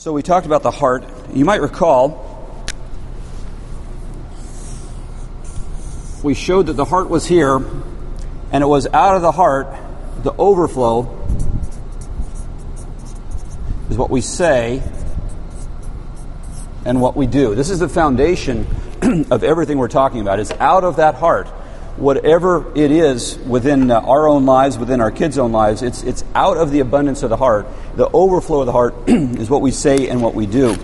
So we talked about the heart. You might recall we showed that the heart was here, and it was out of the heart, the overflow is what we say and what we do. This is the foundation of everything we're talking about. It's out of that heart. Whatever it is within uh, our own lives, within our kids' own lives, it's, it's out of the abundance of the heart. The overflow of the heart is what we say and what we do.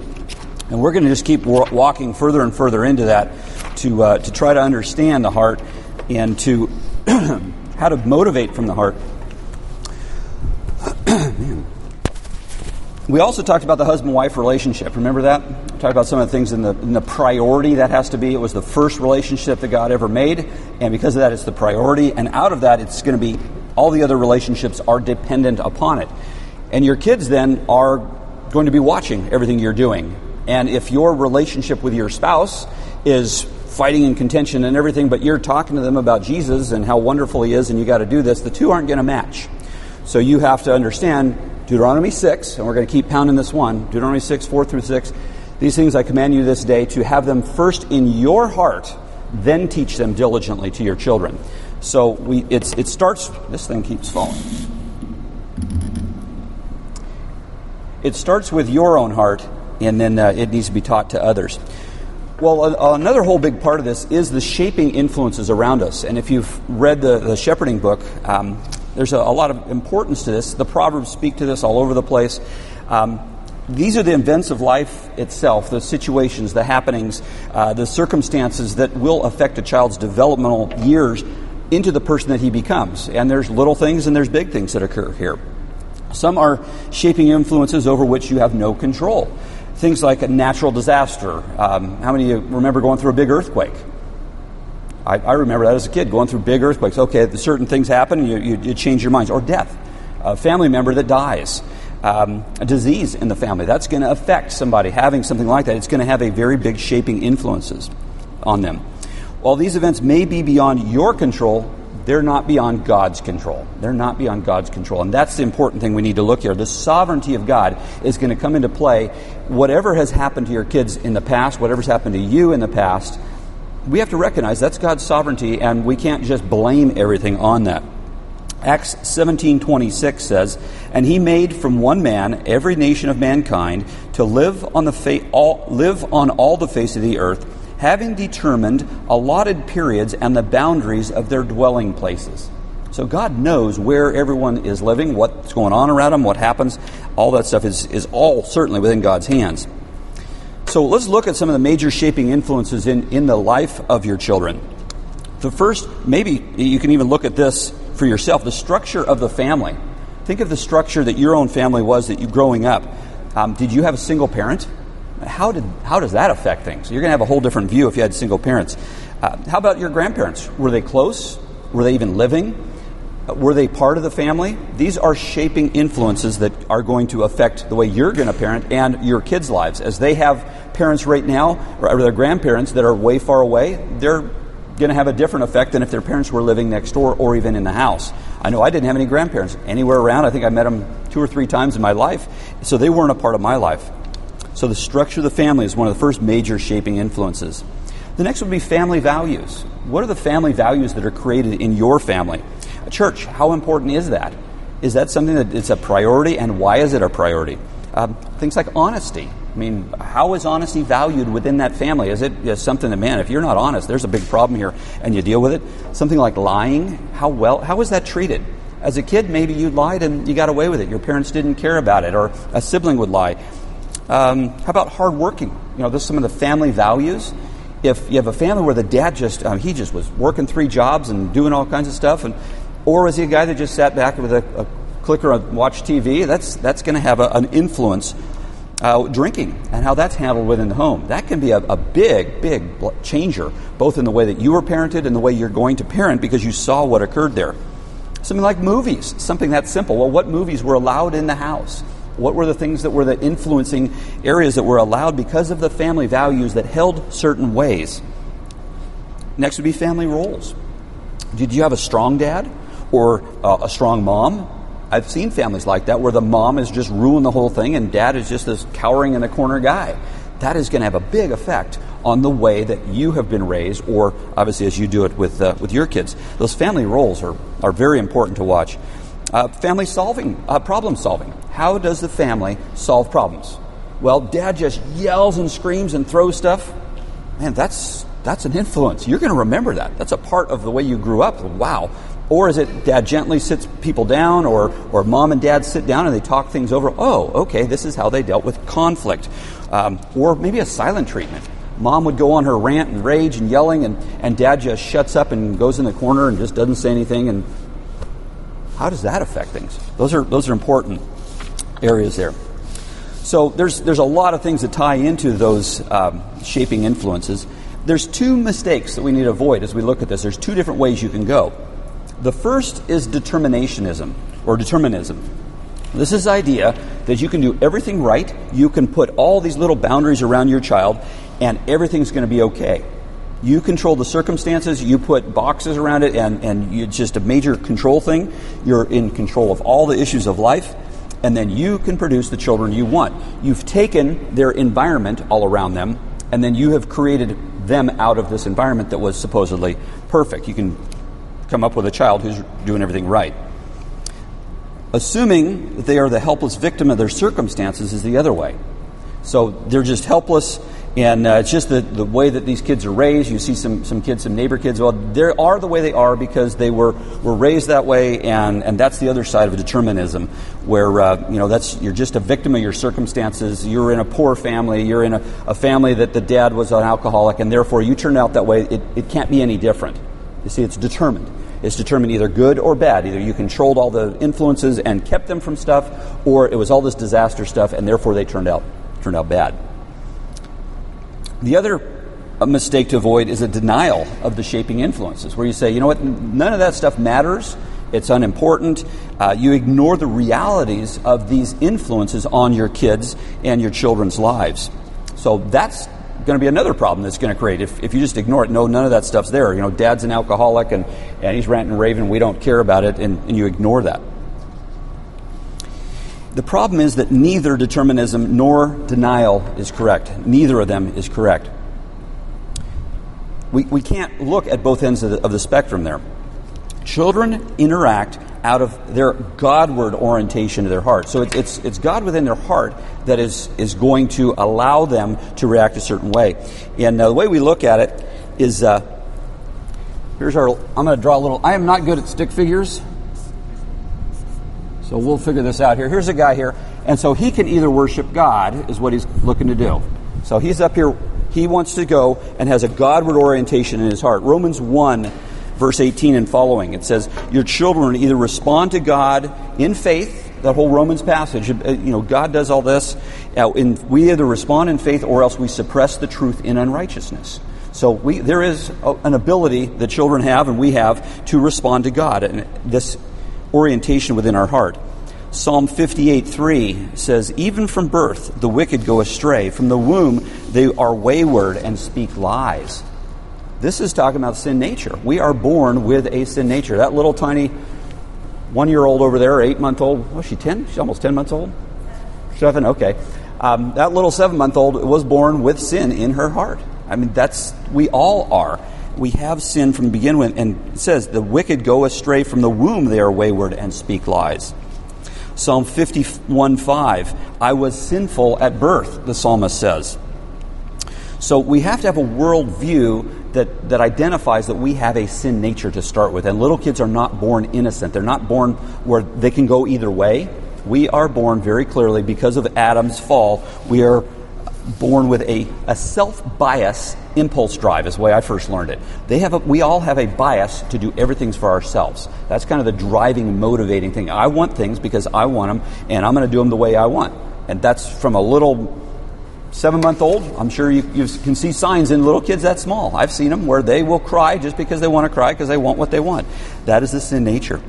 And we're going to just keep walking further and further into that to, uh, to try to understand the heart and to how to motivate from the heart. We also talked about the husband wife relationship. Remember that? We talked about some of the things in the, in the priority that has to be. It was the first relationship that God ever made, and because of that, it's the priority. And out of that, it's going to be all the other relationships are dependent upon it. And your kids then are going to be watching everything you're doing. And if your relationship with your spouse is fighting and contention and everything, but you're talking to them about Jesus and how wonderful he is and you got to do this, the two aren't going to match. So you have to understand Deuteronomy 6, and we're going to keep pounding this one Deuteronomy 6, 4 through 6. These things I command you this day to have them first in your heart, then teach them diligently to your children. So we, it starts, this thing keeps falling. It starts with your own heart, and then uh, it needs to be taught to others. Well, another whole big part of this is the shaping influences around us. And if you've read the, the shepherding book, um, there's a, a, lot of importance to this. The Proverbs speak to this all over the place. Um, these are the events of life itself, the situations, the happenings, uh, the circumstances that will affect a child's developmental years into the person that he becomes. And there's little things and there's big things that occur here. Some are shaping influences over which you have no control. Things like a natural disaster. Um, how many of you remember going through a big earthquake? I, I, remember that as a kid, going through big earthquakes. Okay, certain things happen, you, you, you change your minds. Or death. A family member that dies. Um, a disease in the family. That's going to affect somebody having something like that. It's going to have a very big shaping influences on them. While these events may be beyond your control, they're not beyond God's control. They're not beyond God's control. And that's the important thing we need to look here. The sovereignty of God is going to come into play. Whatever has happened to your kids in the past, whatever's happened to you in the past, we have to recognize that's God's sovereignty and we can't just blame everything on that. Acts 17:26 says, "And he made from one man every nation of mankind to live on the fa- all, live on all the face of the earth." having determined allotted periods and the boundaries of their dwelling places. So God knows where everyone is living, what's going on around them, what happens. All that stuff is, is all certainly within God's hands. So let's look at some of the major shaping influences in, in the life of your children. The first, maybe you can even look at this for yourself the structure of the family. Think of the structure that your own family was that you growing up. Um, did you have a single parent? How, did, how does that affect things? You're going to have a whole different view if you had single parents. Uh, how about your grandparents? Were they close? Were they even living? Were they part of the family? These are shaping influences that are going to affect the way you're going to parent and your kids' lives. As they have parents right now, or their grandparents that are way far away, they're going to have a different effect than if their parents were living next door or even in the house. I know I didn't have any grandparents anywhere around. I think I met them two or three times in my life, so they weren't a part of my life. So the structure of the family is one of the first major shaping influences. The next would be family values. What are the family values that are created in your family? Church, how important is that? Is that something that it's a priority, and why is it a priority? Um, things like honesty. I mean, how is honesty valued within that family? Is it is something that, man, if you're not honest, there's a big problem here, and you deal with it? Something like lying. How well? How is that treated? As a kid, maybe you lied and you got away with it. Your parents didn't care about it, or a sibling would lie. Um, how about hardworking? You know, this is some of the family values. If you have a family where the dad just um, he just was working three jobs and doing all kinds of stuff, and or was he a guy that just sat back with a, a clicker and watched TV? That's that's going to have a, an influence. Uh, drinking and how that's handled within the home. That can be a, a big, big changer, both in the way that you were parented and the way you're going to parent because you saw what occurred there. Something like movies, something that simple. Well, what movies were allowed in the house? What were the things that were the influencing areas that were allowed because of the family values that held certain ways? Next would be family roles. Did you have a strong dad or uh, a strong mom? I've seen families like that where the mom is just ruined the whole thing and dad is just this cowering in the corner guy. That is going to have a big effect on the way that you have been raised, or obviously as you do it with, uh, with your kids. Those family roles are, are very important to watch. Uh, family solving, uh, problem solving. How does the family solve problems? Well, dad just yells and screams and throws stuff. Man, that's, that's an influence. You're going to remember that. That's a part of the way you grew up. Wow, or is it dad gently sits people down, or, or mom and dad sit down and they talk things over? Oh, okay, this is how they dealt with conflict. Um, or maybe a silent treatment. Mom would go on her rant and rage and yelling, and, and dad just shuts up and goes in the corner and just doesn't say anything. And how does that affect things? Those are, those are important areas there. So there's, there's a lot of things that tie into those um, shaping influences. There's two mistakes that we need to avoid as we look at this. There's two different ways you can go. The first is determinationism or determinism. This is the idea that you can do everything right, you can put all these little boundaries around your child, and everything's going to be okay. You control the circumstances, you put boxes around it, and, and it's just a major control thing. You're in control of all the issues of life, and then you can produce the children you want. You've taken their environment all around them, and then you have created them out of this environment that was supposedly perfect. You can come up with a child who's doing everything right. Assuming that they are the helpless victim of their circumstances is the other way. So they're just helpless, and uh, it's just the, the way that these kids are raised. You see some, some kids, some neighbor kids, well, they are the way they are because they were, were raised that way, and, and that's the other side of determinism, where uh, you know that's you're just a victim of your circumstances. You're in a poor family, you're in a, a family that the dad was an alcoholic, and therefore you turn out that way. It, it can't be any different. You see, it's determined. It's determined either good or bad. Either you controlled all the influences and kept them from stuff, or it was all this disaster stuff, and therefore they turned out turned out bad. The other mistake to avoid is a denial of the shaping influences, where you say, you know what, none of that stuff matters. It's unimportant. Uh, you ignore the realities of these influences on your kids and your children's lives. So that's going to be another problem that's going to create if, if you just ignore it. No, none of that stuff's there. You know, dad's an alcoholic and, and he's ranting and raving. We don't care about it, and, and you ignore that. The problem is that neither determinism nor denial is correct. Neither of them is correct. We, we can't look at both ends of the, of the spectrum there. Children interact out of their Godward orientation of their heart. So it's, it's God within their heart that is, is going to allow them to react a certain way. And uh, the way we look at it is uh, here's our, I'm going to draw a little, I am not good at stick figures. So we'll figure this out here. Here's a guy here. And so he can either worship God, is what he's looking to do. So he's up here, he wants to go and has a Godward orientation in his heart. Romans 1 verse 18 and following. It says, Your children either respond to God in faith, that whole Romans passage, uh, you know, God does all this, uh, and we either respond in faith or else we suppress the truth in unrighteousness. So we, there is an ability that children have and we have to respond to God, and this orientation within our heart. Psalm 58 3 says, Even from birth the wicked go astray. From the womb they are wayward and speak lies. This is talking about sin nature. We are born with a sin nature. That little tiny one year old over there, eight month old, was she 10? She's almost 10 months old? Seven? Okay. Um, that little seven month old was born with sin in her heart. I mean, that's, we all are. We have sin from the beginning, with, and it says, The wicked go astray from the womb, they are wayward and speak lies. Psalm 51 5, I was sinful at birth, the psalmist says. So we have to have a worldview that, that identifies that we have a sin nature to start with. And little kids are not born innocent. They're not born where they can go either way. We are born very clearly because of Adam's fall. We are born with a, a self bias impulse drive, is the way I first learned it. They have a, we all have a bias to do everything for ourselves. That's kind of the driving, motivating thing. I want things because I want them, and I'm going to do them the way I want. And that's from a little seven month old, I'm sure you, you, can see signs in little kids that small. I've seen them where they will cry just because they want to cry because they want what they want. That is the sin nature.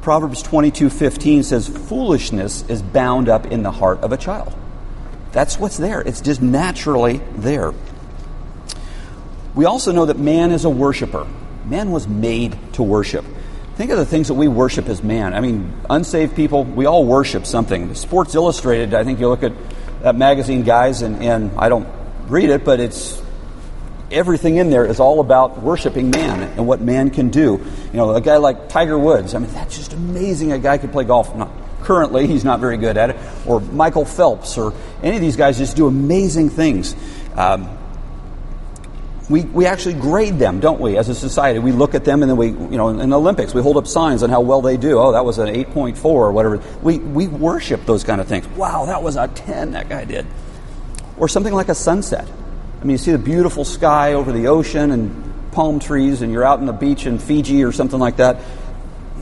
Proverbs 22:15 says foolishness is bound up in the heart of a child. That's what's there. It's just naturally there. We also know that man is a worshiper. Man was made to worship. Think of the things that we worship as man. I mean, unsaved people, we all worship something. Sports Illustrated, I think you look at that magazine, guys, and, and I don't read it, but it's everything in there is all about worshiping man and what man can do. You know, a guy like Tiger Woods, I mean, that's just amazing. A guy could play golf. Not currently, he's not very good at it. Or Michael Phelps, or any of these guys just do amazing things. Um, we, we actually grade them, don't we, as a society? We look at them and then we, you know, in the Olympics, we hold up signs on how well they do. Oh, that was an 8.4 or whatever. We, we worship those kind of things. Wow, that was a 10 that guy did. Or something like a sunset. I mean, you see the beautiful sky over the ocean and palm trees, and you're out on the beach in Fiji or something like that.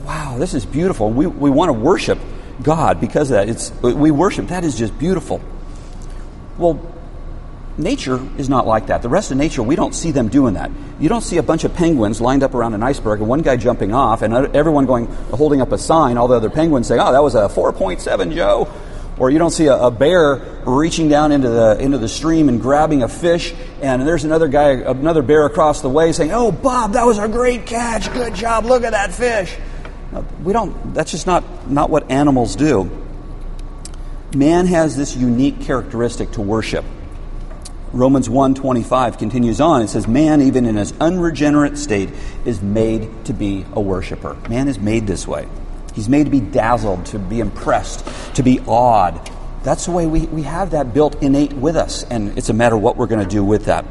Wow, this is beautiful. We, we want to worship God because of that. It's, we worship. That is just beautiful. Well, Nature is not like that. The rest of nature, we don't see them doing that. You don't see a bunch of penguins lined up around an iceberg and one guy jumping off and everyone going holding up a sign, all the other penguins saying, "Oh, ah, that was a 4.7, Joe." Or you don't see a, a, bear reaching down into the into the stream and grabbing a fish, and there's another guy, another bear across the way saying, "Oh, Bob, that was a great catch. Good job. Look at that fish." We don't. That's just not not what animals do. Man has this unique characteristic to worship. Romans 1:25 continues on. It says, "Man, even in his unregenerate state, is made to be a worshiper. Man is made this way. He's made to be dazzled, to be impressed, to be awed. That's the way we, we have that built innate with us, and it's a matter of what we're going to do with that.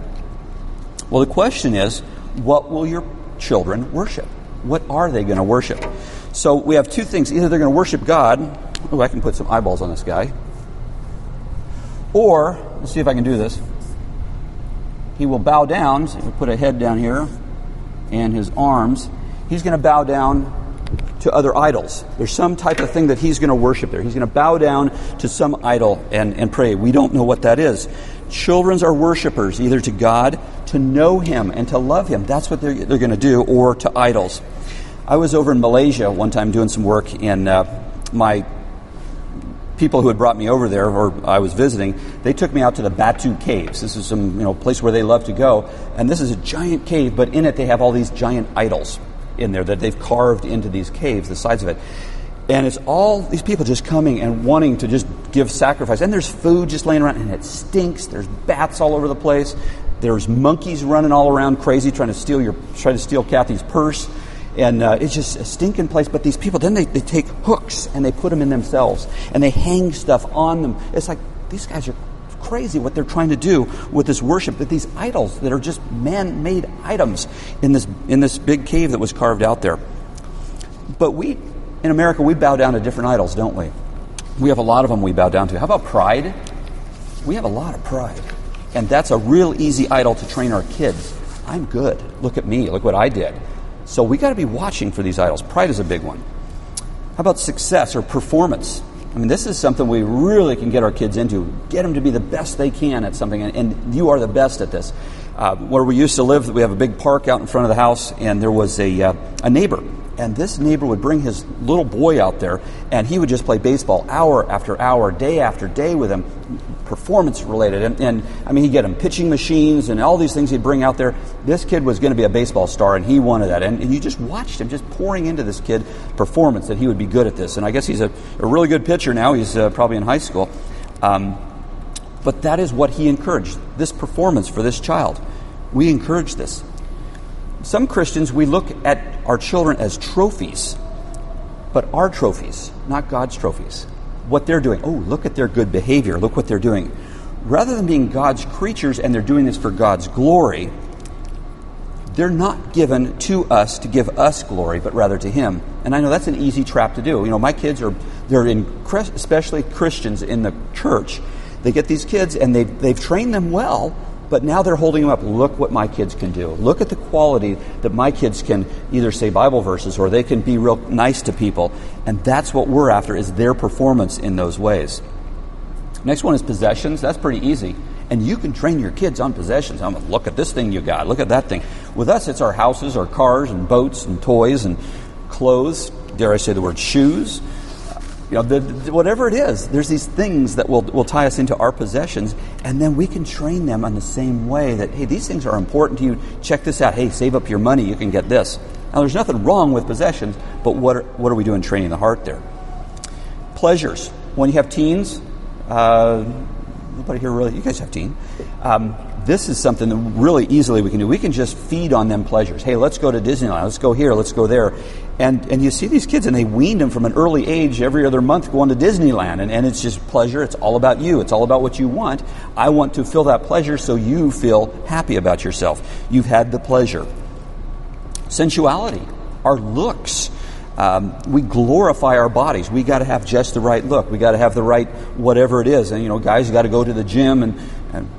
Well, the question is, what will your children worship? What are they going to worship? So we have two things. Either they're going to worship God. Oh, I can put some eyeballs on this guy. Or, let's see if I can do this he will bow down. So put a head down here and his arms. He's going to bow down to other idols. There's some type of thing that he's going to worship there. He's going to bow down to some idol and, and pray. We don't know what that is. Children are worshipers, either to God, to know Him, and to love Him. That's what they're, they're going to do, or to idols. I was over in Malaysia one time doing some work, and uh, my people who had brought me over there, or I was visiting, they took me out to the Batu Caves. This is some you know place where they love to go, and this is a giant cave, but in it they have all these giant idols in there that they've carved into these caves, the sides of it. And it's all these people just coming and wanting to just give sacrifice. And there's food just laying around, and it stinks. There's bats all over the place. There's monkeys running all around crazy, trying to steal your, trying to steal Kathy's purse and uh, it's just a stinking place. But these people, then they, they take hooks and they put them in themselves and they hang stuff on them. It's like these guys are crazy what they're trying to do with this worship, with these idols that are just man-made items in this in this big cave that was carved out there. But we in America we bow down to different idols, don't we? We have a lot of them we bow down to. How about pride? We have a lot of pride. And that's a real easy idol to train our kids. I'm good. Look at me. Look what I did. So we got to be watching for these idols. Pride is a big one. How about success or performance? I mean, this is something we really can get our kids into. Get them to be the best they can at something, and, and you are the best at this. Uh, where we used to live, we have a big park out in front of the house, and there was a, uh, a neighbor. And this neighbor would bring his little boy out there, and he would just play baseball hour after hour, day after day with him, performance related. And, and I mean, he'd get him pitching machines and all these things he'd bring out there. This kid was going to be a baseball star, and he wanted that. And, and, you just watched him just pouring into this kid performance that he would be good at this. And I guess he's a, a really good pitcher now. He's uh, probably in high school. Um, but that is what he encouraged this performance for this child. We encourage this. Some Christians, we look at our children as trophies, but our trophies, not God's trophies. What they're doing. Oh, look at their good behavior. Look what they're doing. Rather than being God's creatures and they're doing this for God's glory, they're not given to us to give us glory, but rather to Him. And I know that's an easy trap to do. You know, my kids are, they're in, especially Christians in the church. They get these kids and they've, they've trained them well, but now they're holding them up. Look what my kids can do. Look at the quality that my kids can either say Bible verses or they can be real nice to people. And that's what we're after is their performance in those ways. Next one is possessions. That's pretty easy. And you can train your kids on possessions. I'm mean, look at this thing you got. Look at that thing. With us, it's our houses, our cars, and boats, and toys, and clothes. Dare I say the word shoes? You know, the, the, whatever it is, there's these things that will, will tie us into our possessions, and then we can train them in the same way that, hey, these things are important to you. Check this out. Hey, save up your money, you can get this. Now, there's nothing wrong with possessions, but what are, what are we doing training the heart there? Pleasures. When you have teens, uh, nobody here really, you guys have teens. Um, this is something that really easily we can do. We can just feed on them pleasures. Hey, let's go to Disneyland. Let's go here. Let's go there. And, and you see these kids, and they weaned them from an early age every other month going to Disneyland. And, and it's just pleasure. It's all about you. It's all about what you want. I want to feel that pleasure so you feel happy about yourself. You've had the pleasure. Sensuality, our looks. Um, we glorify our bodies. We got to have just the right look. We got to have the right whatever it is. And you know, guys, you got to go to the gym and, and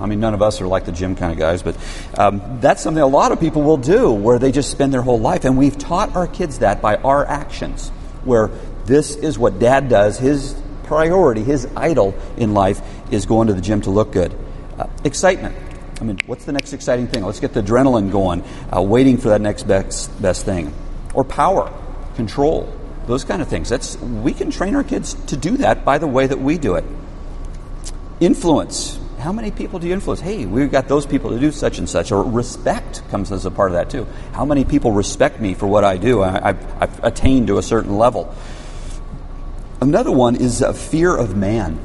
I mean, none of us are like the gym kind of guys, but um, that's something a lot of people will do where they just spend their whole life. And we've taught our kids that by our actions, where this is what dad does. His priority, his idol in life is going to the gym to look good. Uh, excitement. I mean, what's the next exciting thing? Let's get the adrenaline going, uh, waiting for that next best, best thing. Or power, control, those kind of things. That's, we can train our kids to do that by the way that we do it. Influence how many people do you influence? Hey, we've got those people to do such and such. Or respect comes as a part of that too. How many people respect me for what I do? I, have attained to a certain level. Another one is a fear of man.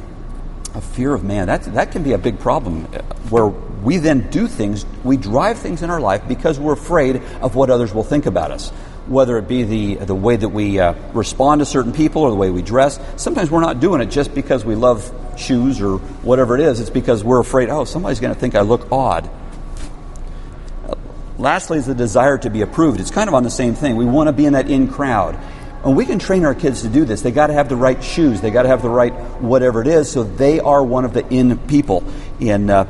A fear of man. That, that can be a big problem uh, where we then do things, we drive things in our life because we're afraid of what others will think about us whether it be the, the way that we uh, respond to certain people or the way we dress. Sometimes we're not doing it just because we love shoes or whatever it is. It's because we're afraid, oh, somebody's going to think I look odd. lastly, is the desire to be approved. It's kind of on the same thing. We want to be in that in crowd. And we can train our kids to do this. They got to have the right shoes. They got to have the right whatever it is, so they are one of the in people. And uh,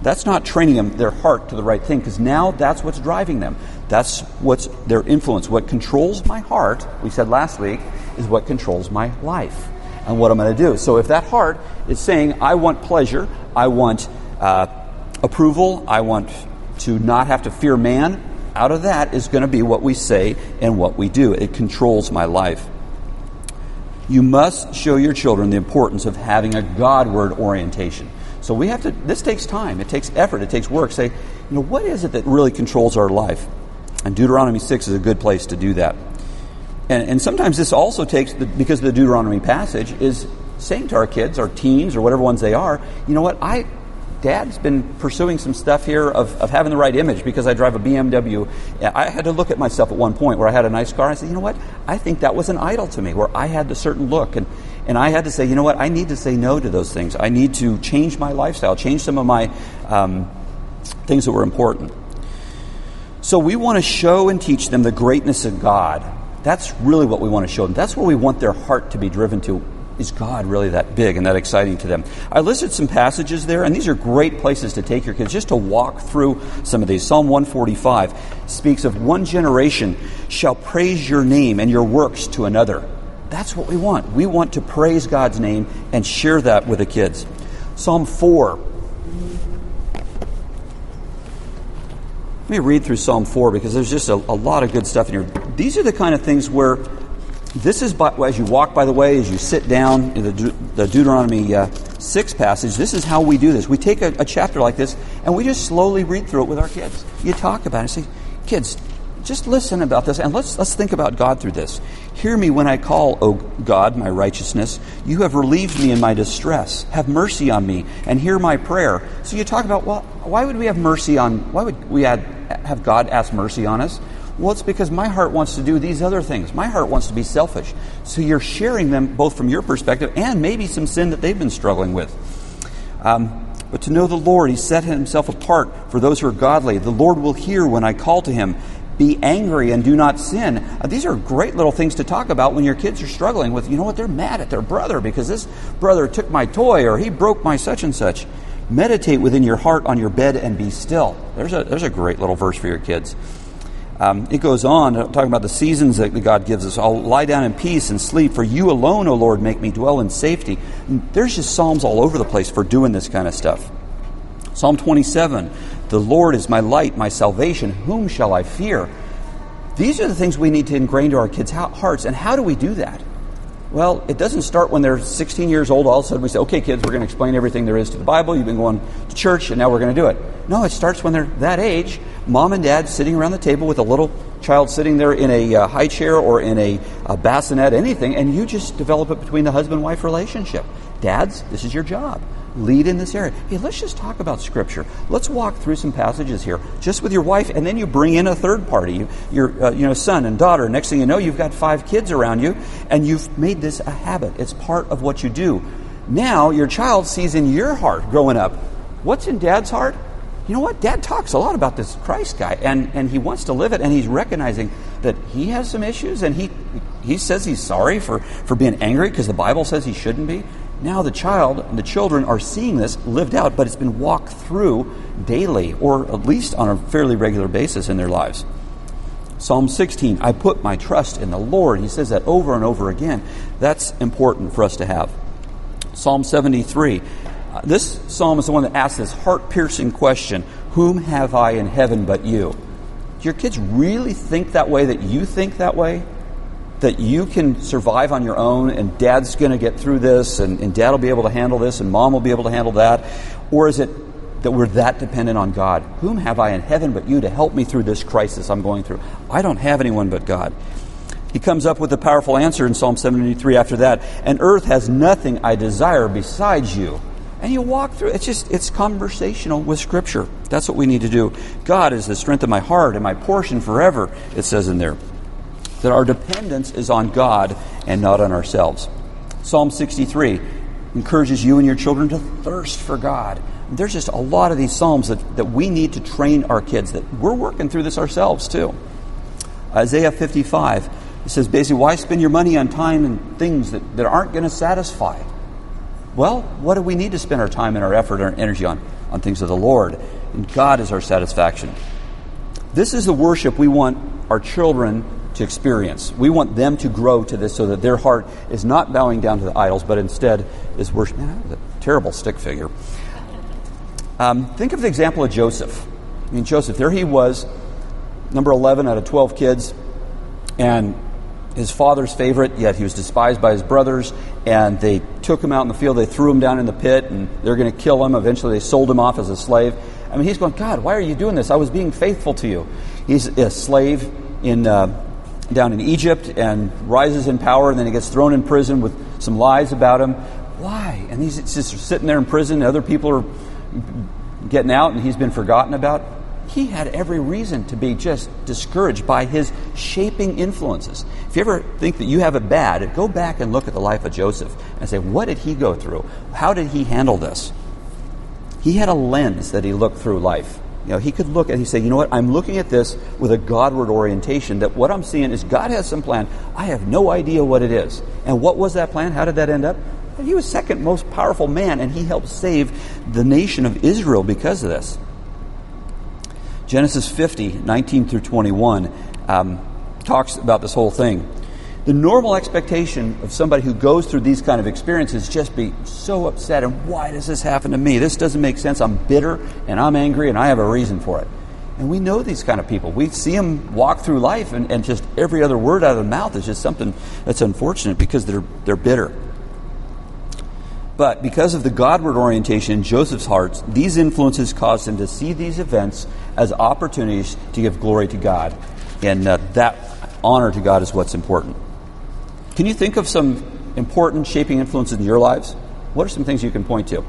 that's not training them their heart to the right thing, because now that's what's driving them. That's what's their influence. What controls my heart, we said last week, is what controls my life and what I'm going to do. So if that heart is saying, I want pleasure, I want uh, approval, I want to not have to fear man, out of that is going to be what we say and what we do. It controls my life. You must show your children the importance of having a Godward orientation. So we have to, this takes time, it takes effort, it takes work. Say, you know, what is it that really controls our life? And Deuteronomy 6 is a good place to do that. And, and sometimes this also takes, the, because of the Deuteronomy passage, is saying to our kids, our teens, or whatever ones they are, you know what, I, Dad's been pursuing some stuff here of, of having the right image because I drive a BMW. I had to look at myself at one point where I had a nice car. I said, you know what, I think that was an idol to me, where I had a certain look. And, and I had to say, you know what, I need to say no to those things. I need to change my lifestyle, change some of my um, things that were important. So we want to show and teach them the greatness of God. That's really what we want to show them. That's where we want their heart to be driven to. Is God really that big and that exciting to them? I listed some passages there, and these are great places to take your kids just to walk through some of these. Psalm 145 speaks of one generation shall praise your name and your works to another. That's what we want. We want to praise God's name and share that with the kids. Psalm 4 me read through Psalm 4 because there's just a, a, lot of good stuff in here. These are the kind of things where this is by, as you walk by the way, as you sit down in the, De- the Deuteronomy uh, 6 passage, this is how we do this. We take a, a, chapter like this and we just slowly read through it with our kids. You talk about it and say, kids, just listen about this and let's, let's think about God through this. Hear me when I call, O God, my righteousness. You have relieved me in my distress. Have mercy on me and hear my prayer. So you talk about, well, why would we have mercy on, why would we add, have God ask mercy on us? Well, it's because my heart wants to do these other things. My heart wants to be selfish. So you're sharing them both from your perspective and maybe some sin that they've been struggling with. Um, but to know the Lord, He set Himself apart for those who are godly. The Lord will hear when I call to Him be angry and do not sin. Uh, these are great little things to talk about when your kids are struggling with, you know what, they're mad at their brother because this brother took my toy or he broke my such and such. Meditate within your heart on your bed and be still. There's a, there's a great little verse for your kids. Um, it goes on uh, talking about the seasons that God gives us. I'll lie down in peace and sleep, for you alone, O Lord, make me dwell in safety. And there's just Psalms all over the place for doing this kind of stuff. Psalm 27 The Lord is my light, my salvation. Whom shall I fear? These are the things we need to ingrain to our kids' hearts. And how do we do that? Well, it doesn't start when they're 16 years old. All of a sudden we say, okay, kids, we're going to explain everything there is to the Bible. You've been going to church, and now we're going to do it. No, it starts when they're that age. Mom and dad sitting around the table with a little child sitting there in a uh, high chair or in a, a bassinet, anything, and you just develop it between the husband wife relationship. Dads, this is your job lead in this area. Hey, let's just talk about Scripture. Let's walk through some passages here, just with your wife, and then you bring in a third party, your uh, you know son and daughter. Next thing you know, you've got five kids around you, and you've made this a habit. It's part of what you do. Now your child sees in your heart growing up, what's in Dad's heart? You know what? Dad talks a lot about this Christ guy, and, and he wants to live it, and he's recognizing that he has some issues, and he he says he's sorry for, for being angry because the Bible says he shouldn't be. Now the child and the children are seeing this lived out, but it's been walked through daily or at least on a fairly regular basis in their lives. Psalm 16, I put my trust in the Lord. He says that over and over again. That's important for us to have. Psalm 73, uh, this psalm is the one that asks this heart piercing question Whom have I in heaven but you? Do your kids really think that way, that you think that way? That you can survive on your own and dad's going to get through this and, and dad will be able to handle this and mom will be able to handle that? Or is it that we're that dependent on God? Whom have I in heaven but you to help me through this crisis I'm going through? I don't have anyone but God. He comes up with a powerful answer in Psalm 73 after that. And earth has nothing I desire besides you. And you walk through it's just it's conversational with Scripture. That's what we need to do. God is the strength of my heart and my portion forever, it says in there that our dependence is on God and not on ourselves. Psalm 63 encourages you and your children to thirst for God. There's just a lot of these Psalms that, that we need to train our kids, that we're working through this ourselves too. Isaiah 55, it says basically, why spend your money on time and things that, that aren't going to satisfy? Well, what do we need to spend our time and our effort and our energy on? On things of the Lord. And God is our satisfaction. This is the worship we want our children to experience. We want them to grow to this so that their heart is not bowing down to the idols, but instead is worshiping. a terrible stick figure. Um, think of the example of Joseph. I mean, Joseph, there he was, number 11 out of 12 kids, and his father's favorite, yet he was despised by his brothers, and they took him out in the field, they threw him down in the pit, and they're going to kill him. Eventually, they sold him off as a slave. I mean, he's going, God, why are you doing this? I was being faithful to you. He's a slave in uh, down in Egypt and rises in power, and then he gets thrown in prison with some lies about him. Why? And he's just sitting there in prison, and other people are getting out, and he's been forgotten about. He had every reason to be just discouraged by his shaping influences. If you ever think that you have it bad, go back and look at the life of Joseph and say, what did he go through? How did he handle this? He had a lens that he looked through life. You know, he could look and he say, you know what, I'm looking at this with a Godward orientation, that what I'm seeing is God has some plan. I have no idea what it is. And what was that plan? How did that end up? He was second most powerful man, and he helped save the nation of Israel because of this. Genesis 50, 19 through 21, um, talks about this whole thing. The normal expectation of somebody who goes through these kind of experiences just be so upset and why does this happen to me? This doesn't make sense. I'm bitter and I'm angry and I have a reason for it. And we know these kind of people. We see them walk through life and, and just every other word out of their mouth is just something that's unfortunate because they're, they're bitter. But because of the Godward orientation in Joseph's heart, these influences caused him to see these events as opportunities to give glory to God. And uh, that honor to God is what's important. Can you think of some important shaping influences in your lives? What are some things you can point to?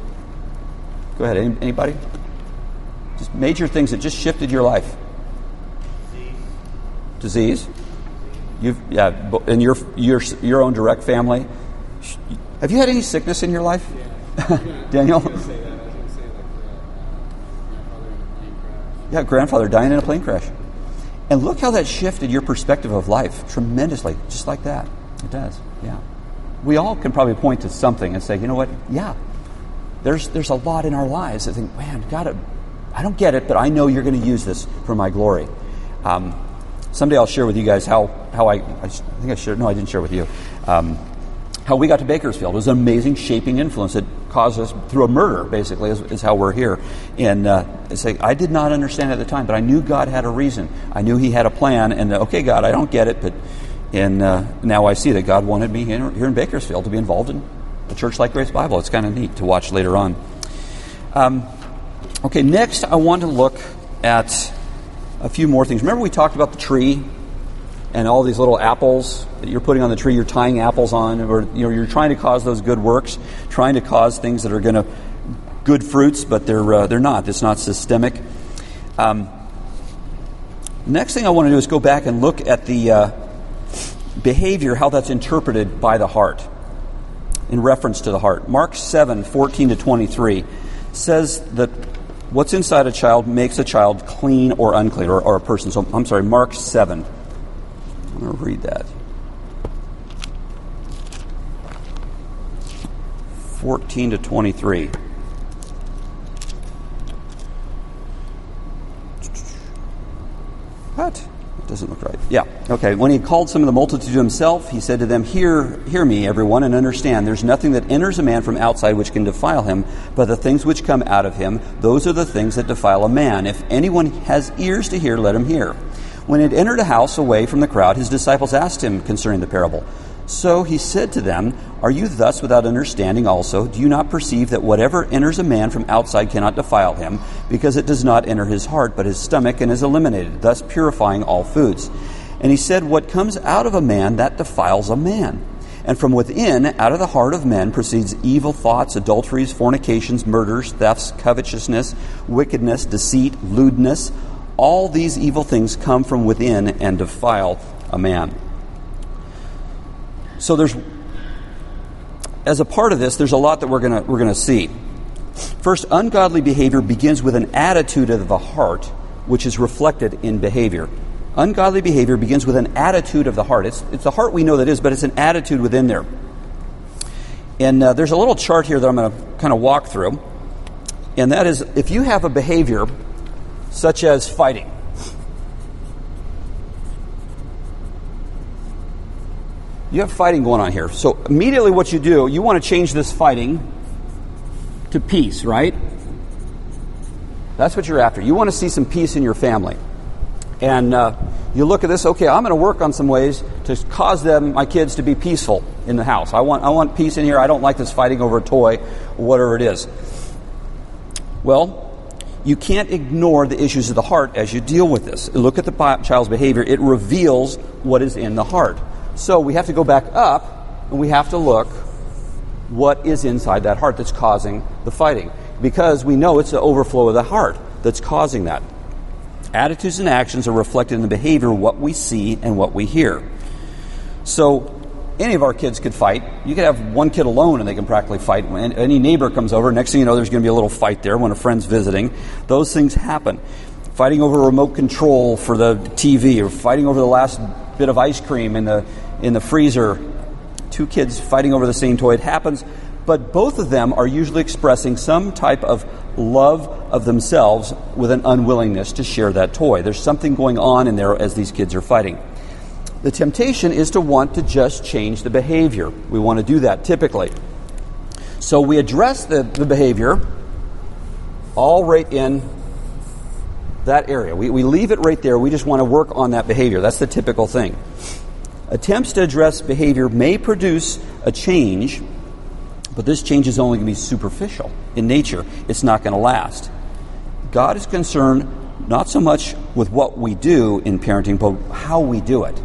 Go ahead, anybody? Just major things that just shifted your life. Disease. Disease. You've yeah, in your your your own direct family. Have you had any sickness in your life, yeah. Daniel? yeah, grandfather dying in a plane crash. And look how that shifted your perspective of life tremendously, just like that. It does, yeah. We all can probably point to something and say, you know what, yeah, there's, there's a lot in our lives that think, man, God, I don't get it, but I know you're going to use this for my glory. Um, someday I'll share with you guys how, how I, I think I shared, no, I didn't share with you, um, how we got to Bakersfield. It was an amazing shaping influence that caused us, through a murder, basically, is, is how we're here. And uh, like, I did not understand at the time, but I knew God had a reason. I knew He had a plan, and okay, God, I don't get it, but And uh, now I see that God wanted me here, here in Bakersfield to be involved in a church like Grace Bible. It's kind of neat to watch later on. Um, okay, next I want to look at a few more things. Remember we talked about the tree and all these little apples that you're putting on the tree, you're tying apples on, or you know, you're trying to cause those good works, trying to cause things that are going to good fruits, but they're uh, they're not. It's not systemic. Um, next thing I want to do is go back and look at the uh, behavior, how that's interpreted by the heart, in reference to the heart. Mark seven fourteen to twenty three says that what's inside a child makes a child clean or unclean, or, or a person. So I'm sorry, Mark seven. I'm going to read that. 14 to 23. What? Doesn't look right. Yeah. Okay. When he called some of the multitude to himself, he said to them, Hear, hear me, everyone, and understand. There's nothing that enters a man from outside which can defile him, but the things which come out of him, those are the things that defile a man. If anyone has ears to hear, let him hear. When he had entered a house away from the crowd, his disciples asked him concerning the parable. So he said to them, Are you thus without understanding also? Do you not perceive that whatever enters a man from outside cannot defile him, because it does not enter his heart, but his stomach, and is eliminated, thus purifying all foods? And he said, What comes out of a man, that defiles a man. And from within, out of the heart of men, proceeds evil thoughts, adulteries, fornications, murders, thefts, covetousness, wickedness, deceit, lewdness all these evil things come from within and defile a man. So there's as a part of this, there's a lot that we're gonna we're gonna see. First, ungodly behavior begins with an attitude of the heart, which is reflected in behavior. Ungodly behavior begins with an attitude of the heart. It's, it's the heart we know that is, but it's an attitude within there. And uh, there's a little chart here that I'm going to kind of walk through. And that is if you have a behavior such as fighting. You have fighting going on here. So immediately what you do, you want to change this fighting to peace, right? That's what you're after. You want to see some peace in your family. And uh, you look at this, okay, I'm going to work on some ways to cause them, my kids, to be peaceful in the house. I want, I want peace in here. I don't like this fighting over a toy, whatever it is. Well, you can't ignore the issues of the heart as you deal with this. Look at the child's behavior, it reveals what is in the heart. So we have to go back up and we have to look what is inside that heart that's causing the fighting. Because we know it's the overflow of the heart that's causing that. Attitudes and actions are reflected in the behavior, what we see and what we hear. So any of our kids could fight. You could have one kid alone and they can practically fight. When any neighbor comes over, next thing you know, there's going to be a little fight there when a friend's visiting. Those things happen. Fighting over a remote control for the TV or fighting over the last bit of ice cream in the, in the freezer. Two kids fighting over the same toy. It happens. But both of them are usually expressing some type of love of themselves with an unwillingness to share that toy. There's something going on in there as these kids are fighting. The temptation is to want to just change the behavior. We want to do that typically. So we address the, the behavior all right in that area. We, we leave it right there. We just want to work on that behavior. That's the typical thing. Attempts to address behavior may produce a change, but this change is only going to be superficial in nature. It's not going to last. God is concerned not so much with what we do in parenting, but how we do it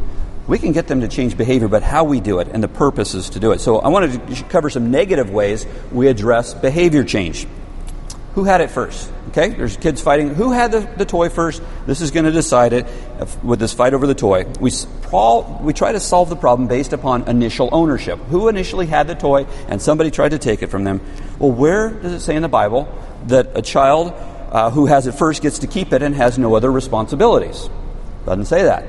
we can get them to change behavior, but how we do it and the purposes to do it. So I wanted to cover some negative ways we address behavior change. Who had it first? Okay, there's kids fighting. Who had the, the toy first? This is going to decide it with this fight over the toy. We, we try to solve the problem based upon initial ownership. Who initially had the toy and somebody tried to take it from them? Well, where does it say in the Bible that a child uh, who has it first gets to keep it and has no other responsibilities? Doesn't say that.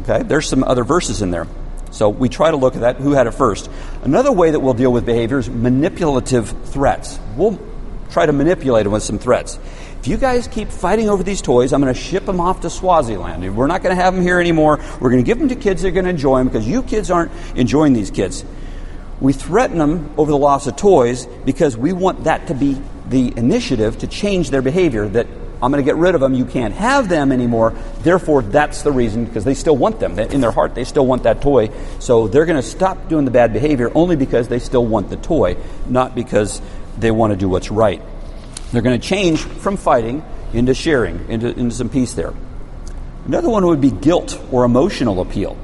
Okay, there's some other verses in there. So we try to look at that. Who had it first? Another way that we'll deal with behavior is manipulative threats. We'll try to manipulate them with some threats. If you guys keep fighting over these toys, I'm going to ship them off to Swaziland. We're not going to have them here anymore. We're going to give them to kids that are going to enjoy them because you kids aren't enjoying these kids. We threaten them over the loss of toys because we want that to be the initiative to change their behavior that I'm going to get rid of them. You can't have them anymore. Therefore, that's the reason because they still want them. In their heart, they still want that toy. So they're going to stop doing the bad behavior only because they still want the toy, not because they want to do what's right. They're going to change from fighting into sharing, into, into some peace there. Another one would be guilt or emotional appeal.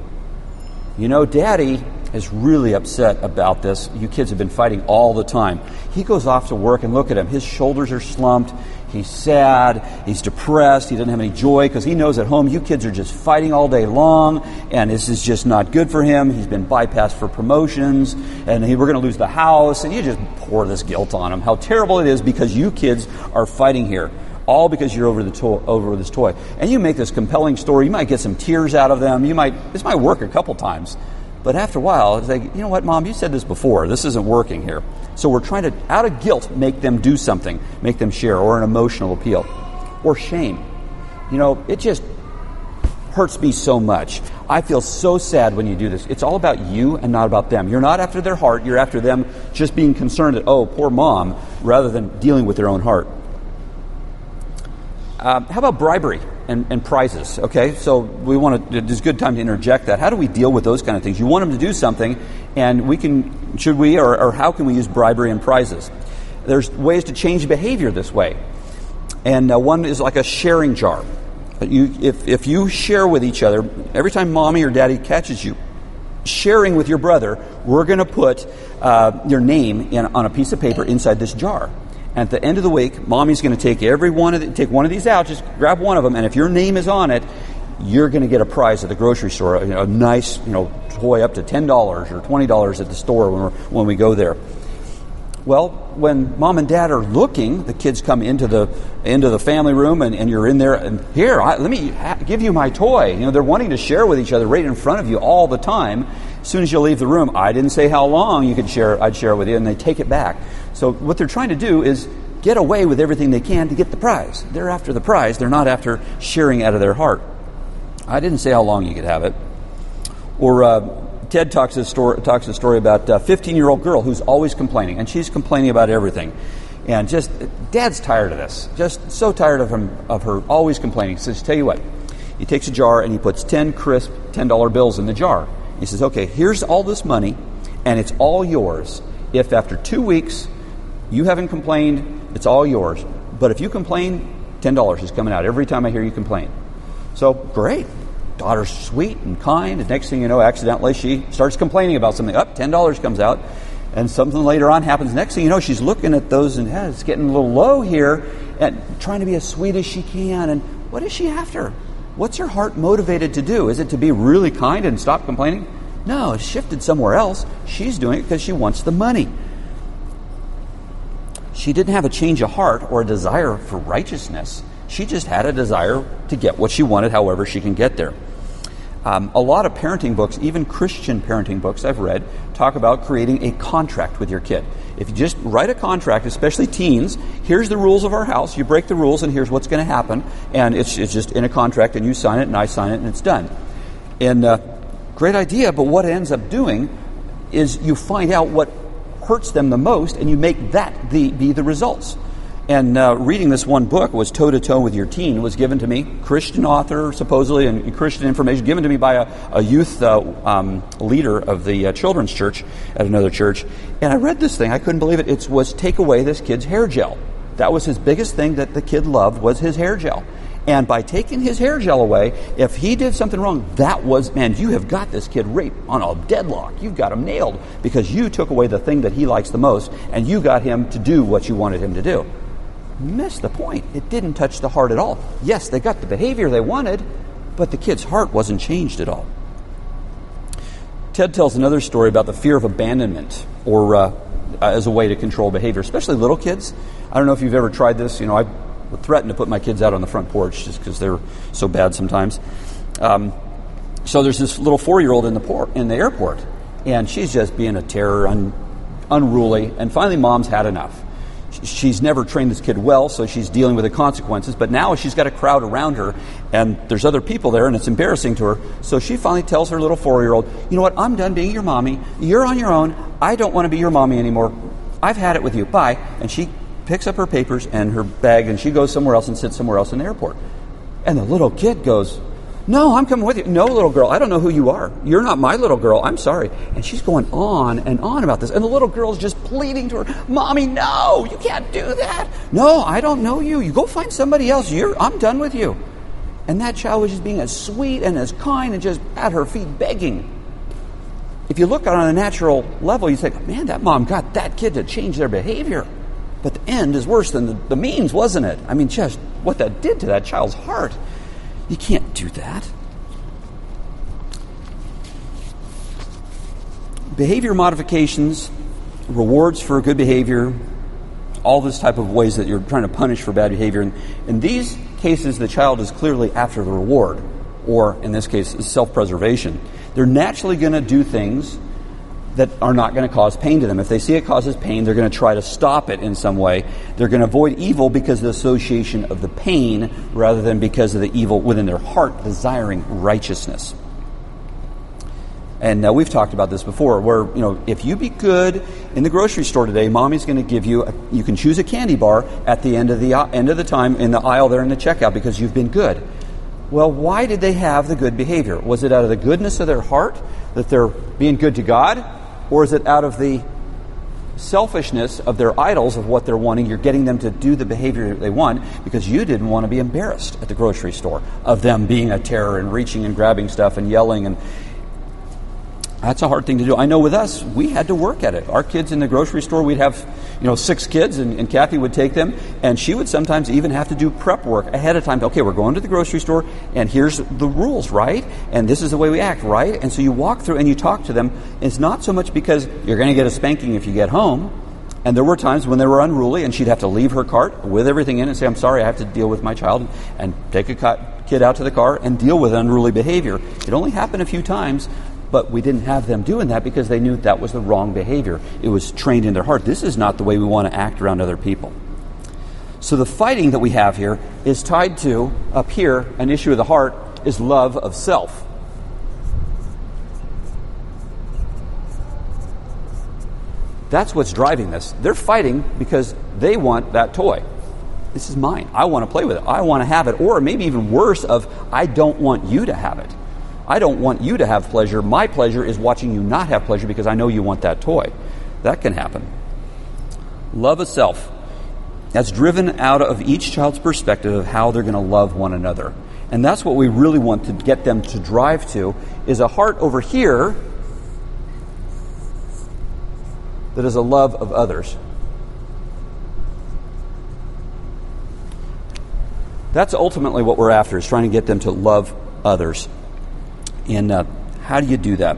You know, daddy is really upset about this. You kids have been fighting all the time. He goes off to work and look at him. His shoulders are slumped. He's sad. He's depressed. He doesn't have any joy because he knows at home you kids are just fighting all day long, and this is just not good for him. He's been bypassed for promotions, and he, we're going to lose the house. And you just pour this guilt on him. How terrible it is because you kids are fighting here all because you're over the to- over this toy. And you make this compelling story. You might get some tears out of them. You might this might work a couple times, but after a while, it's like you know what, mom, you said this before. This isn't working here. So we're trying to, out of guilt, make them do something, make them share, or an emotional appeal, or shame. You know, it just hurts me so much. I feel so sad when you do this. It's all about you and not about them. You're not after their heart, you're after them just being concerned that, oh, poor mom, rather than dealing with their own heart. Um, how about bribery and, and, prizes? Okay, so we want to. It's a good time to interject that. How do we deal with those kind of things? You want them to do something, and we can. Should we, or, or how can we use bribery and prizes? There's ways to change behavior this way, and uh, one is like a sharing jar. You, if if you share with each other every time mommy or daddy catches you sharing with your brother, we're going to put uh, your name in, on a piece of paper inside this jar. At the end of the week, mommy's going to take every one of the, take one of these out, just grab one of them, and if your name is on it, you're going to get a prize at the grocery store, a, nice, you know, toy up to ten dollars or twenty dollars at the store when, we when we go there. Well, when mom and dad are looking, the kids come into the into the family room, and, and you're in there. And here, I, let me give you my toy. You know, they're wanting to share with each other right in front of you all the time. As soon as you leave the room, I didn't say how long you could share. I'd share with you, and they take it back. So what they're trying to do is get away with everything they can to get the prize. They're after the prize. They're not after sharing out of their heart. I didn't say how long you could have it. Or uh, Ted talks a story, talks a story about a 15 year old girl who's always complaining, and she's complaining about everything. And just, Dad's tired of this. Just so tired of, him, of her always complaining. He says, Tell you what, he takes a jar and he puts 10 crisp $10 bills in the jar. He says, Okay, here's all this money, and it's all yours. If after two weeks you haven't complained, it's all yours. But if you complain, $10 is coming out every time I hear you complain. So, great. Daughter's sweet and kind. And next thing you know, accidentally, she starts complaining about something. Up, oh, $10 comes out. And something later on happens. Next thing you know, she's looking at those and hey, it's getting a little low here and trying to be as sweet as she can. And what is she after? What's her heart motivated to do? Is it to be really kind and stop complaining? No, it's shifted somewhere else. She's doing it because she wants the money. She didn't have a change of heart or a desire for righteousness. She just had a desire to get what she wanted, however, she can get there. Um, a lot of parenting books, even Christian parenting books I've read, talk about creating a contract with your kid. If you just write a contract, especially teens, here's the rules of our house, you break the rules, and here's what's going to happen. And it's, it's just in a contract, and you sign it, and I sign it, and it's done. And uh, great idea, but what it ends up doing is you find out what hurts them the most, and you make that the, be the results. And uh, reading this one book was toe to toe with your teen was given to me, Christian author supposedly, and Christian information given to me by a, a youth uh, um, leader of the uh, children's church at another church. And I read this thing, I couldn't believe it. It was take away this kid's hair gel. That was his biggest thing that the kid loved was his hair gel. And by taking his hair gel away, if he did something wrong, that was, man, you have got this kid raped on a deadlock. You've got him nailed because you took away the thing that he likes the most and you got him to do what you wanted him to do. Missed the point. It didn't touch the heart at all. Yes, they got the behavior they wanted, but the kid's heart wasn't changed at all. Ted tells another story about the fear of abandonment or uh, as a way to control behavior, especially little kids. I don't know if you've ever tried this. You know, I threaten to put my kids out on the front porch just because they're so bad sometimes. Um, so there's this little four-year-old in the port in the airport, and she's just being a terror, un, unruly. And finally, mom's had enough. She's never trained this kid well, so she's dealing with the consequences. But now she's got a crowd around her, and there's other people there, and it's embarrassing to her. So she finally tells her little four-year-old, "You know what? I'm done being your mommy. You're on your own. I don't want to be your mommy anymore. I've had it with you. Bye." And she picks up her papers and her bag and she goes somewhere else and sits somewhere else in the airport. And the little kid goes, No, I'm coming with you. No, little girl, I don't know who you are. You're not my little girl. I'm sorry. And she's going on and on about this. And the little girl's just pleading to her, Mommy, no, you can't do that. No, I don't know you. You go find somebody else. You're, I'm done with you. And that child was just being as sweet and as kind and just at her feet begging. If you look on a natural level, you think, man, that mom got that kid to change their behavior. But the end is worse than the, the means, wasn't it? I mean, just what that did to that child's heart. You can't do that. Behavior modifications, rewards for good behavior, all this type of ways that you're trying to punish for bad behavior. In these cases, the child is clearly after the reward, or in this case, self preservation. They're naturally going to do things that are not going to cause pain to them. If they see it causes pain, they're going to try to stop it in some way. They're going to avoid evil because of the association of the pain rather than because of the evil within their heart desiring righteousness. And uh, we've talked about this before, where you know if you be good in the grocery store today, mommy's going to give you a, you can choose a candy bar at the end of the uh, end of the time in the aisle there in the checkout because you've been good. Well, why did they have the good behavior? Was it out of the goodness of their heart that they're being good to God, or is it out of the selfishness of their idols of what they're wanting? You're getting them to do the behavior that they want because you didn't want to be embarrassed at the grocery store of them being a terror and reaching and grabbing stuff and yelling and that's a hard thing to do. I know with us, we had to work at it. Our kids in the grocery store, we'd have, you know, six kids, and, and, Kathy would take them, and she would sometimes even have to do prep work ahead of time. Okay, we're going to the grocery store, and here's the rules, right? And this is the way we act, right? And so you walk through and you talk to them. It's not so much because you're going to get a spanking if you get home. And there were times when they were unruly, and she'd have to leave her cart with everything in and say, I'm sorry, I have to deal with my child, and take a kid out to the car and deal with unruly behavior. It only happened a few times, but we didn't have them doing that because they knew that was the wrong behavior. It was trained in their heart. This is not the way we want to act around other people. So the fighting that we have here is tied to, up here, an issue of the heart is love of self. That's what's driving this. They're fighting because they want that toy. This is mine. I want to play with it. I want to have it. Or maybe even worse of I don't want you to have it. I don't want you to have pleasure. My pleasure is watching you not have pleasure because I know you want that toy. That can happen. Love of self. That's driven out of each child's perspective of how they're going to love one another. And that's what we really want to get them to drive to is a heart over here that is a love of others. That's ultimately what we're after is trying to get them to love others. And uh, how do you do that?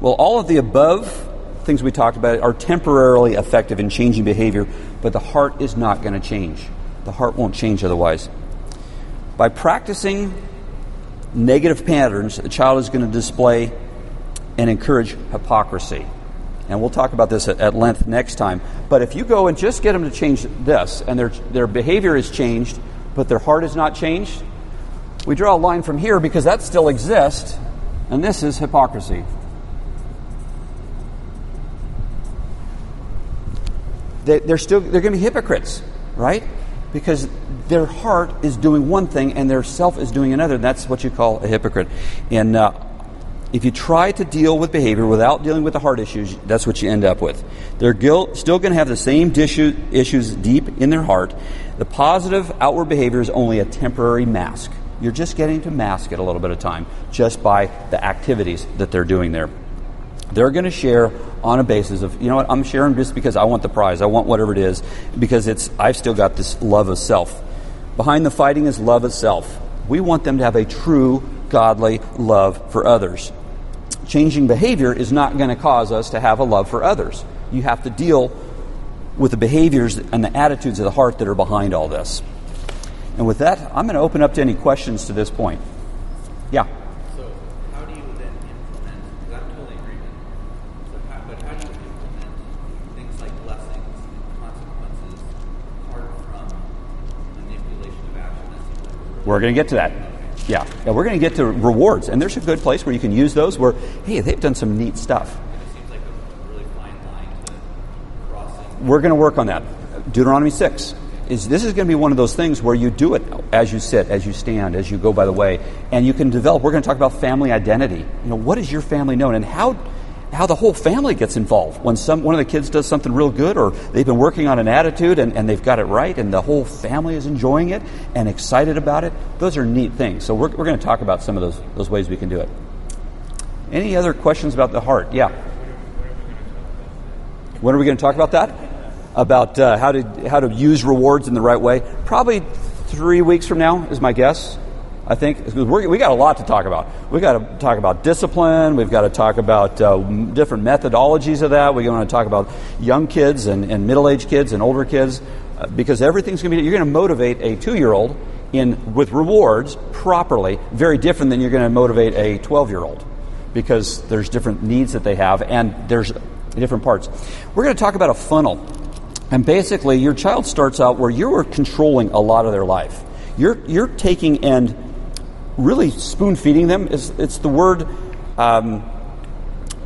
Well, all of the above things we talked about are temporarily effective in changing behavior, but the heart is not going to change. The heart won't change otherwise. By practicing negative patterns, a child is going to display and encourage hypocrisy. And we'll talk about this at, at, length next time. But if you go and just get them to change this, and their, their behavior is changed, but their heart is not changed, we draw a line from here because that still exists, and this is hypocrisy. They, are still they're going to be hypocrites, right? Because their heart is doing one thing and their self is doing another. That's what you call a hypocrite. And uh, if you try to deal with behavior without dealing with the heart issues, that's what you end up with. They're guilt, still going to have the same issue, issues deep in their heart. The positive outward behavior is only a temporary mask. You're just getting to mask it a little bit of time just by the activities that they're doing there. They're going to share on a basis of, you know what, I'm sharing just because I want the prize. I want whatever it is because it's I've still got this love of self. Behind the fighting is love of self. We want them to have a true godly love for others. Changing behavior is not going to cause us to have a love for others. You have to deal with the behaviors and the attitudes of the heart that are behind all this. And with that, I'm going to open up to any questions to this point. Yeah. So, how do you then implement? Because I'm totally agreement. So how, but how do you implement things like blessings and consequences apart from manipulation of action? We're going to get to that. Yeah. yeah, we're going to get to rewards, and there's a good place where you can use those. Where hey, they've done some neat stuff. It seems like a really fine line to crossing. We're going to work on that Deuteronomy 6 is this is going to be one of those things where you do it as you sit, as you stand, as you go by the way, and you can develop. We're going to talk about family identity. You know, what is your family known, and how how the whole family gets involved when some one of the kids does something real good, or they've been working on an attitude and, and they've got it right, and the whole family is enjoying it and excited about it. Those are neat things. So we're, we're going to talk about some of those those ways we can do it. Any other questions about the heart? Yeah. When are we going to talk about that? About uh, how to how to use rewards in the right way? Probably three weeks from now is my guess. I think we got a lot to talk about. We've got to talk about discipline. We've got to talk about uh, different methodologies of that. We're going to talk about young kids and, and middle-aged kids and older kids uh, because everything's going to be. You're going to motivate a two-year-old in with rewards properly, very different than you're going to motivate a 12-year-old because there's different needs that they have and there's different parts. We're going to talk about a funnel. And basically, your child starts out where you're controlling a lot of their life. You're, you're taking and really spoon feeding them. Is, it's the word um,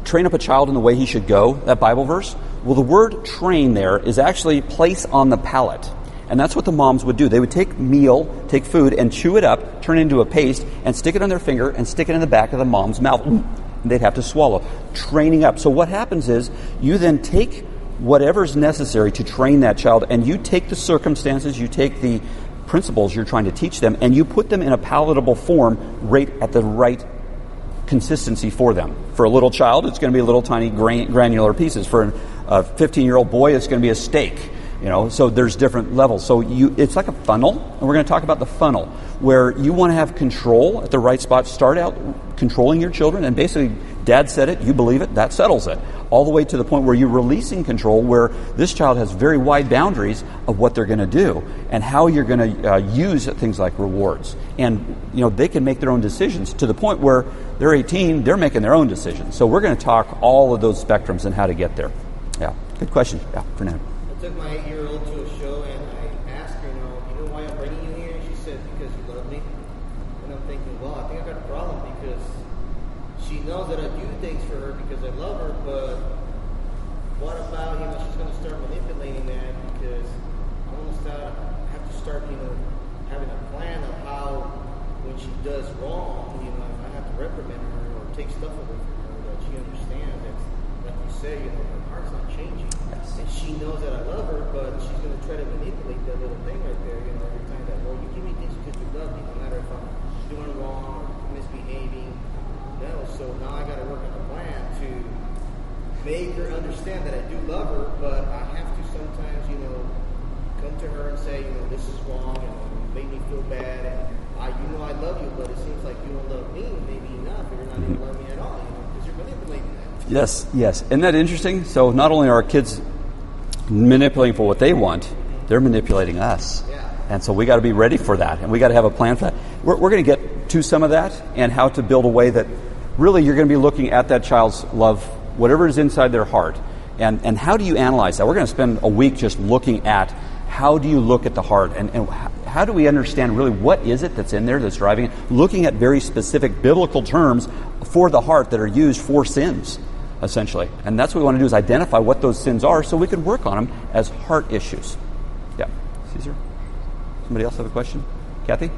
train up a child in the way he should go, that Bible verse. Well, the word train there is actually place on the palate. And that's what the moms would do. They would take meal, take food, and chew it up, turn it into a paste, and stick it on their finger and stick it in the back of the mom's mouth. And they'd have to swallow. Training up. So what happens is you then take whatever's necessary to train that child, and you take the circumstances, you take the principles you're trying to teach them, and you put them in a palatable form right at the right consistency for them. For a little child, it's going to be little tiny granular pieces. For a 15 year old boy, it's going to be a steak. You know, so there's different levels. So you, it's like a funnel, and we're going to talk about the funnel where you want to have control at the right spot. Start out controlling your children, and basically, Dad said it, you believe it, that settles it. All the way to the point where you're releasing control, where this child has very wide boundaries of what they're going to do and how you're going to uh, use things like rewards. And you know, they can make their own decisions to the point where they're 18, they're making their own decisions. So we're going to talk all of those spectrums and how to get there. Yeah, good question. Yeah, Fernando I took my eight-year-old to a show and I asked her, you know, you know why I'm bringing you here? And she said, because you love me. And I'm thinking, well, I think I've got a problem because she knows that I do things for her because I love her, but what about, you know, she's going to start manipulating that because I want to start, have to start, you know, having a plan of how, when she does wrong, you know, if I have to reprimand her or take stuff away from her, that she understands that, like you say, you know, her heart's not changing Yes. and she knows that I love her, but she's going to try to manipulate that little thing right there, you know, every time that, well, you give me things because you love me, no matter if I'm doing wrong or misbehaving. So now I got to work on a plan to make her understand that I do love her, but I have to sometimes, you know, come to her and say, you know, this is wrong and you made me feel bad and I, you know, I love you, but it seems like you don't love me maybe enough, or you're not even loving me at all, you know, because you're manipulating that. Yes, yes. Isn't that interesting? So not only are our kids manipulating for what they want, they're manipulating us. Yeah. And so we got to be ready for that, and we got to have a plan for that. We're, we're going to get to some of that and how to build a way that really you're going to be looking at that child's love, whatever is inside their heart, and, and how do you analyze that? We're going to spend a week just looking at how do you look at the heart and, and how do we understand really what is it that's in there that's driving it? Looking at very specific biblical terms for the heart that are used for sins essentially. And that's what we want to do is identify what those sins are so we can work on them as heart issues. Yeah. Caesar? Somebody else have a question? Kathy?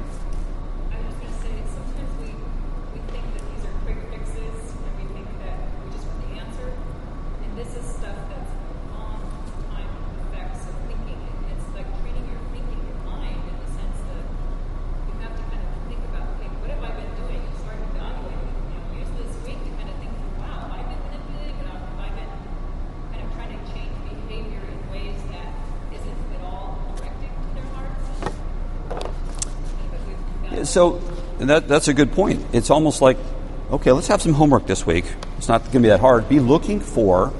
So that, that's a good point. It's almost like, okay, let's have some homework this week. It's not going to be that hard. Be looking for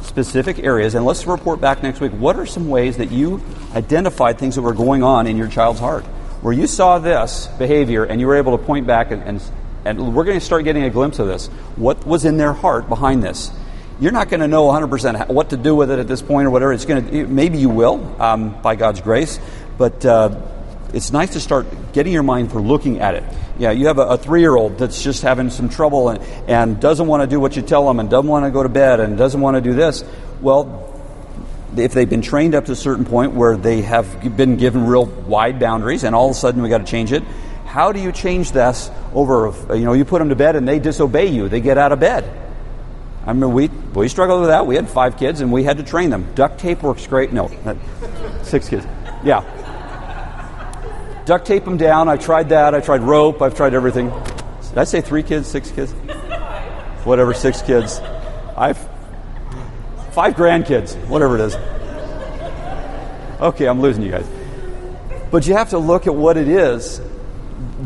specific areas, and let's report back next week. What are some ways that you identified things that were going on in your child's heart? Where you saw this behavior and you were able to point back and, and, and we're going to start getting a glimpse of this. What was in their heart behind this? You're not going to know 100% what to do with it at this point or whatever. It's going to, maybe you will, um, by God's grace, but uh, it's nice to start getting your mind for looking at it. Yeah, you have a, a three year old that's just having some trouble and, and doesn't want to do what you tell them and doesn't want to go to bed and doesn't want to do this. Well, if they've been trained up to a certain point where they have been given real wide boundaries and all of a sudden we got to change it, how do you change this over, you know, you put them to bed and they disobey you, they get out of bed. I mean, we, we struggled with that. We had five kids and we had to train them. Duct tape works great. No, six kids. Yeah. Duct tape them down. I tried that. I tried rope. I've tried everything. Did I say three kids, six kids? Whatever, six kids. I've five grandkids, whatever it is. Okay, I'm losing you guys. But you have to look at what it is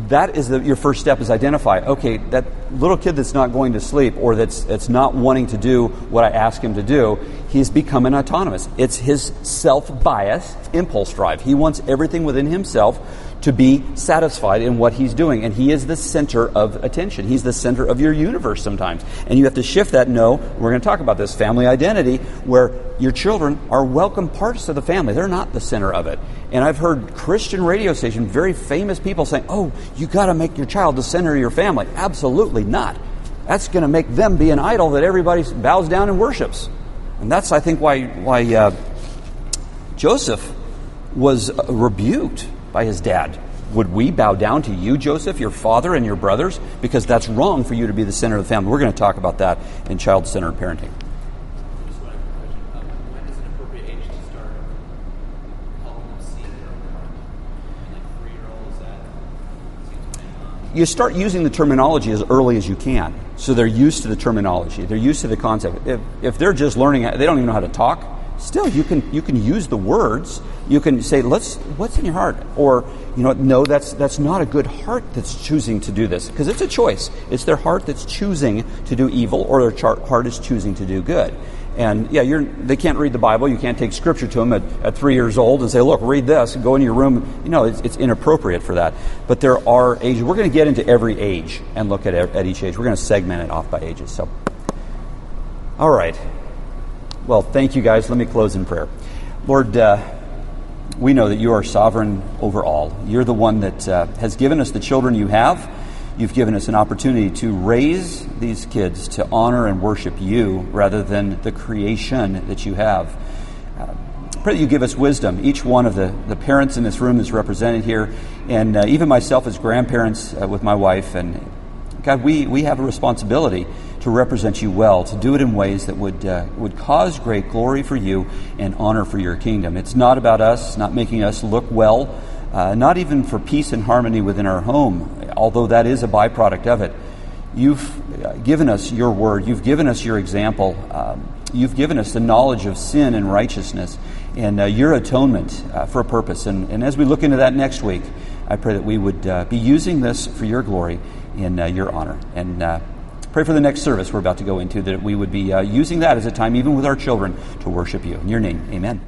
that is the, your first step is identify okay that little kid that's not going to sleep or that's, that's not wanting to do what i ask him to do he's becoming autonomous it's his self-bias impulse drive he wants everything within himself to be satisfied in what he's doing. And he is the center of attention. He's the center of your universe sometimes. And you have to shift that. No, we're going to talk about this family identity, where your children are welcome parts of the family. They're not the center of it. And I've heard Christian radio station, very famous people saying, oh, you got to make your child the center of your family. Absolutely not. That's going to make them be an idol that everybody bows down and worships. And that's, I think, why, why uh, Joseph was rebuked by his dad. Would we bow down to you, Joseph, your father, and your brothers? Because that's wrong for you to be the center of the family. We're going to talk about that in child centered parenting. you start using the terminology as early as you can. So they're used to the terminology. They're used to the concept. If, if they're just learning, they don't even know how to talk. Still, you can you can use the words. You can say, "Let's what's in your heart," or you know, no, that's that's not a good heart that's choosing to do this because it's a choice. It's their heart that's choosing to do evil, or their heart is choosing to do good. And yeah, you're, they can't read the Bible. You can't take scripture to them at, at three years old and say, look, read this, go into your room. You know, it's, it's inappropriate for that. But there are ages. We're going to get into every age and look at, at each age. We're going to segment it off by ages. So, all right. Well, thank you guys. Let me close in prayer. Lord, uh, we know that you are sovereign over all. You're the one that uh, has given us the children you have. You've given us an opportunity to raise these kids to honor and worship you rather than the creation that you have. Uh, pray that you give us wisdom. Each one of the, the parents in this room is represented here, and uh, even myself as grandparents uh, with my wife. And God, we, we have a responsibility to represent you well, to do it in ways that would, uh, would cause great glory for you and honor for your kingdom. It's not about us, not making us look well, uh, not even for peace and harmony within our home, although that is a byproduct of it. You've uh, given us your word, you've given us your example, um, you've given us the knowledge of sin and righteousness and uh, your atonement uh, for a purpose. And, and, as we look into that next week, I pray that we would uh, be using this for your glory and your honor. And Pray for the next service we're about to go into that we would be uh, using that as a time, even with our children, to worship you. In your name, amen.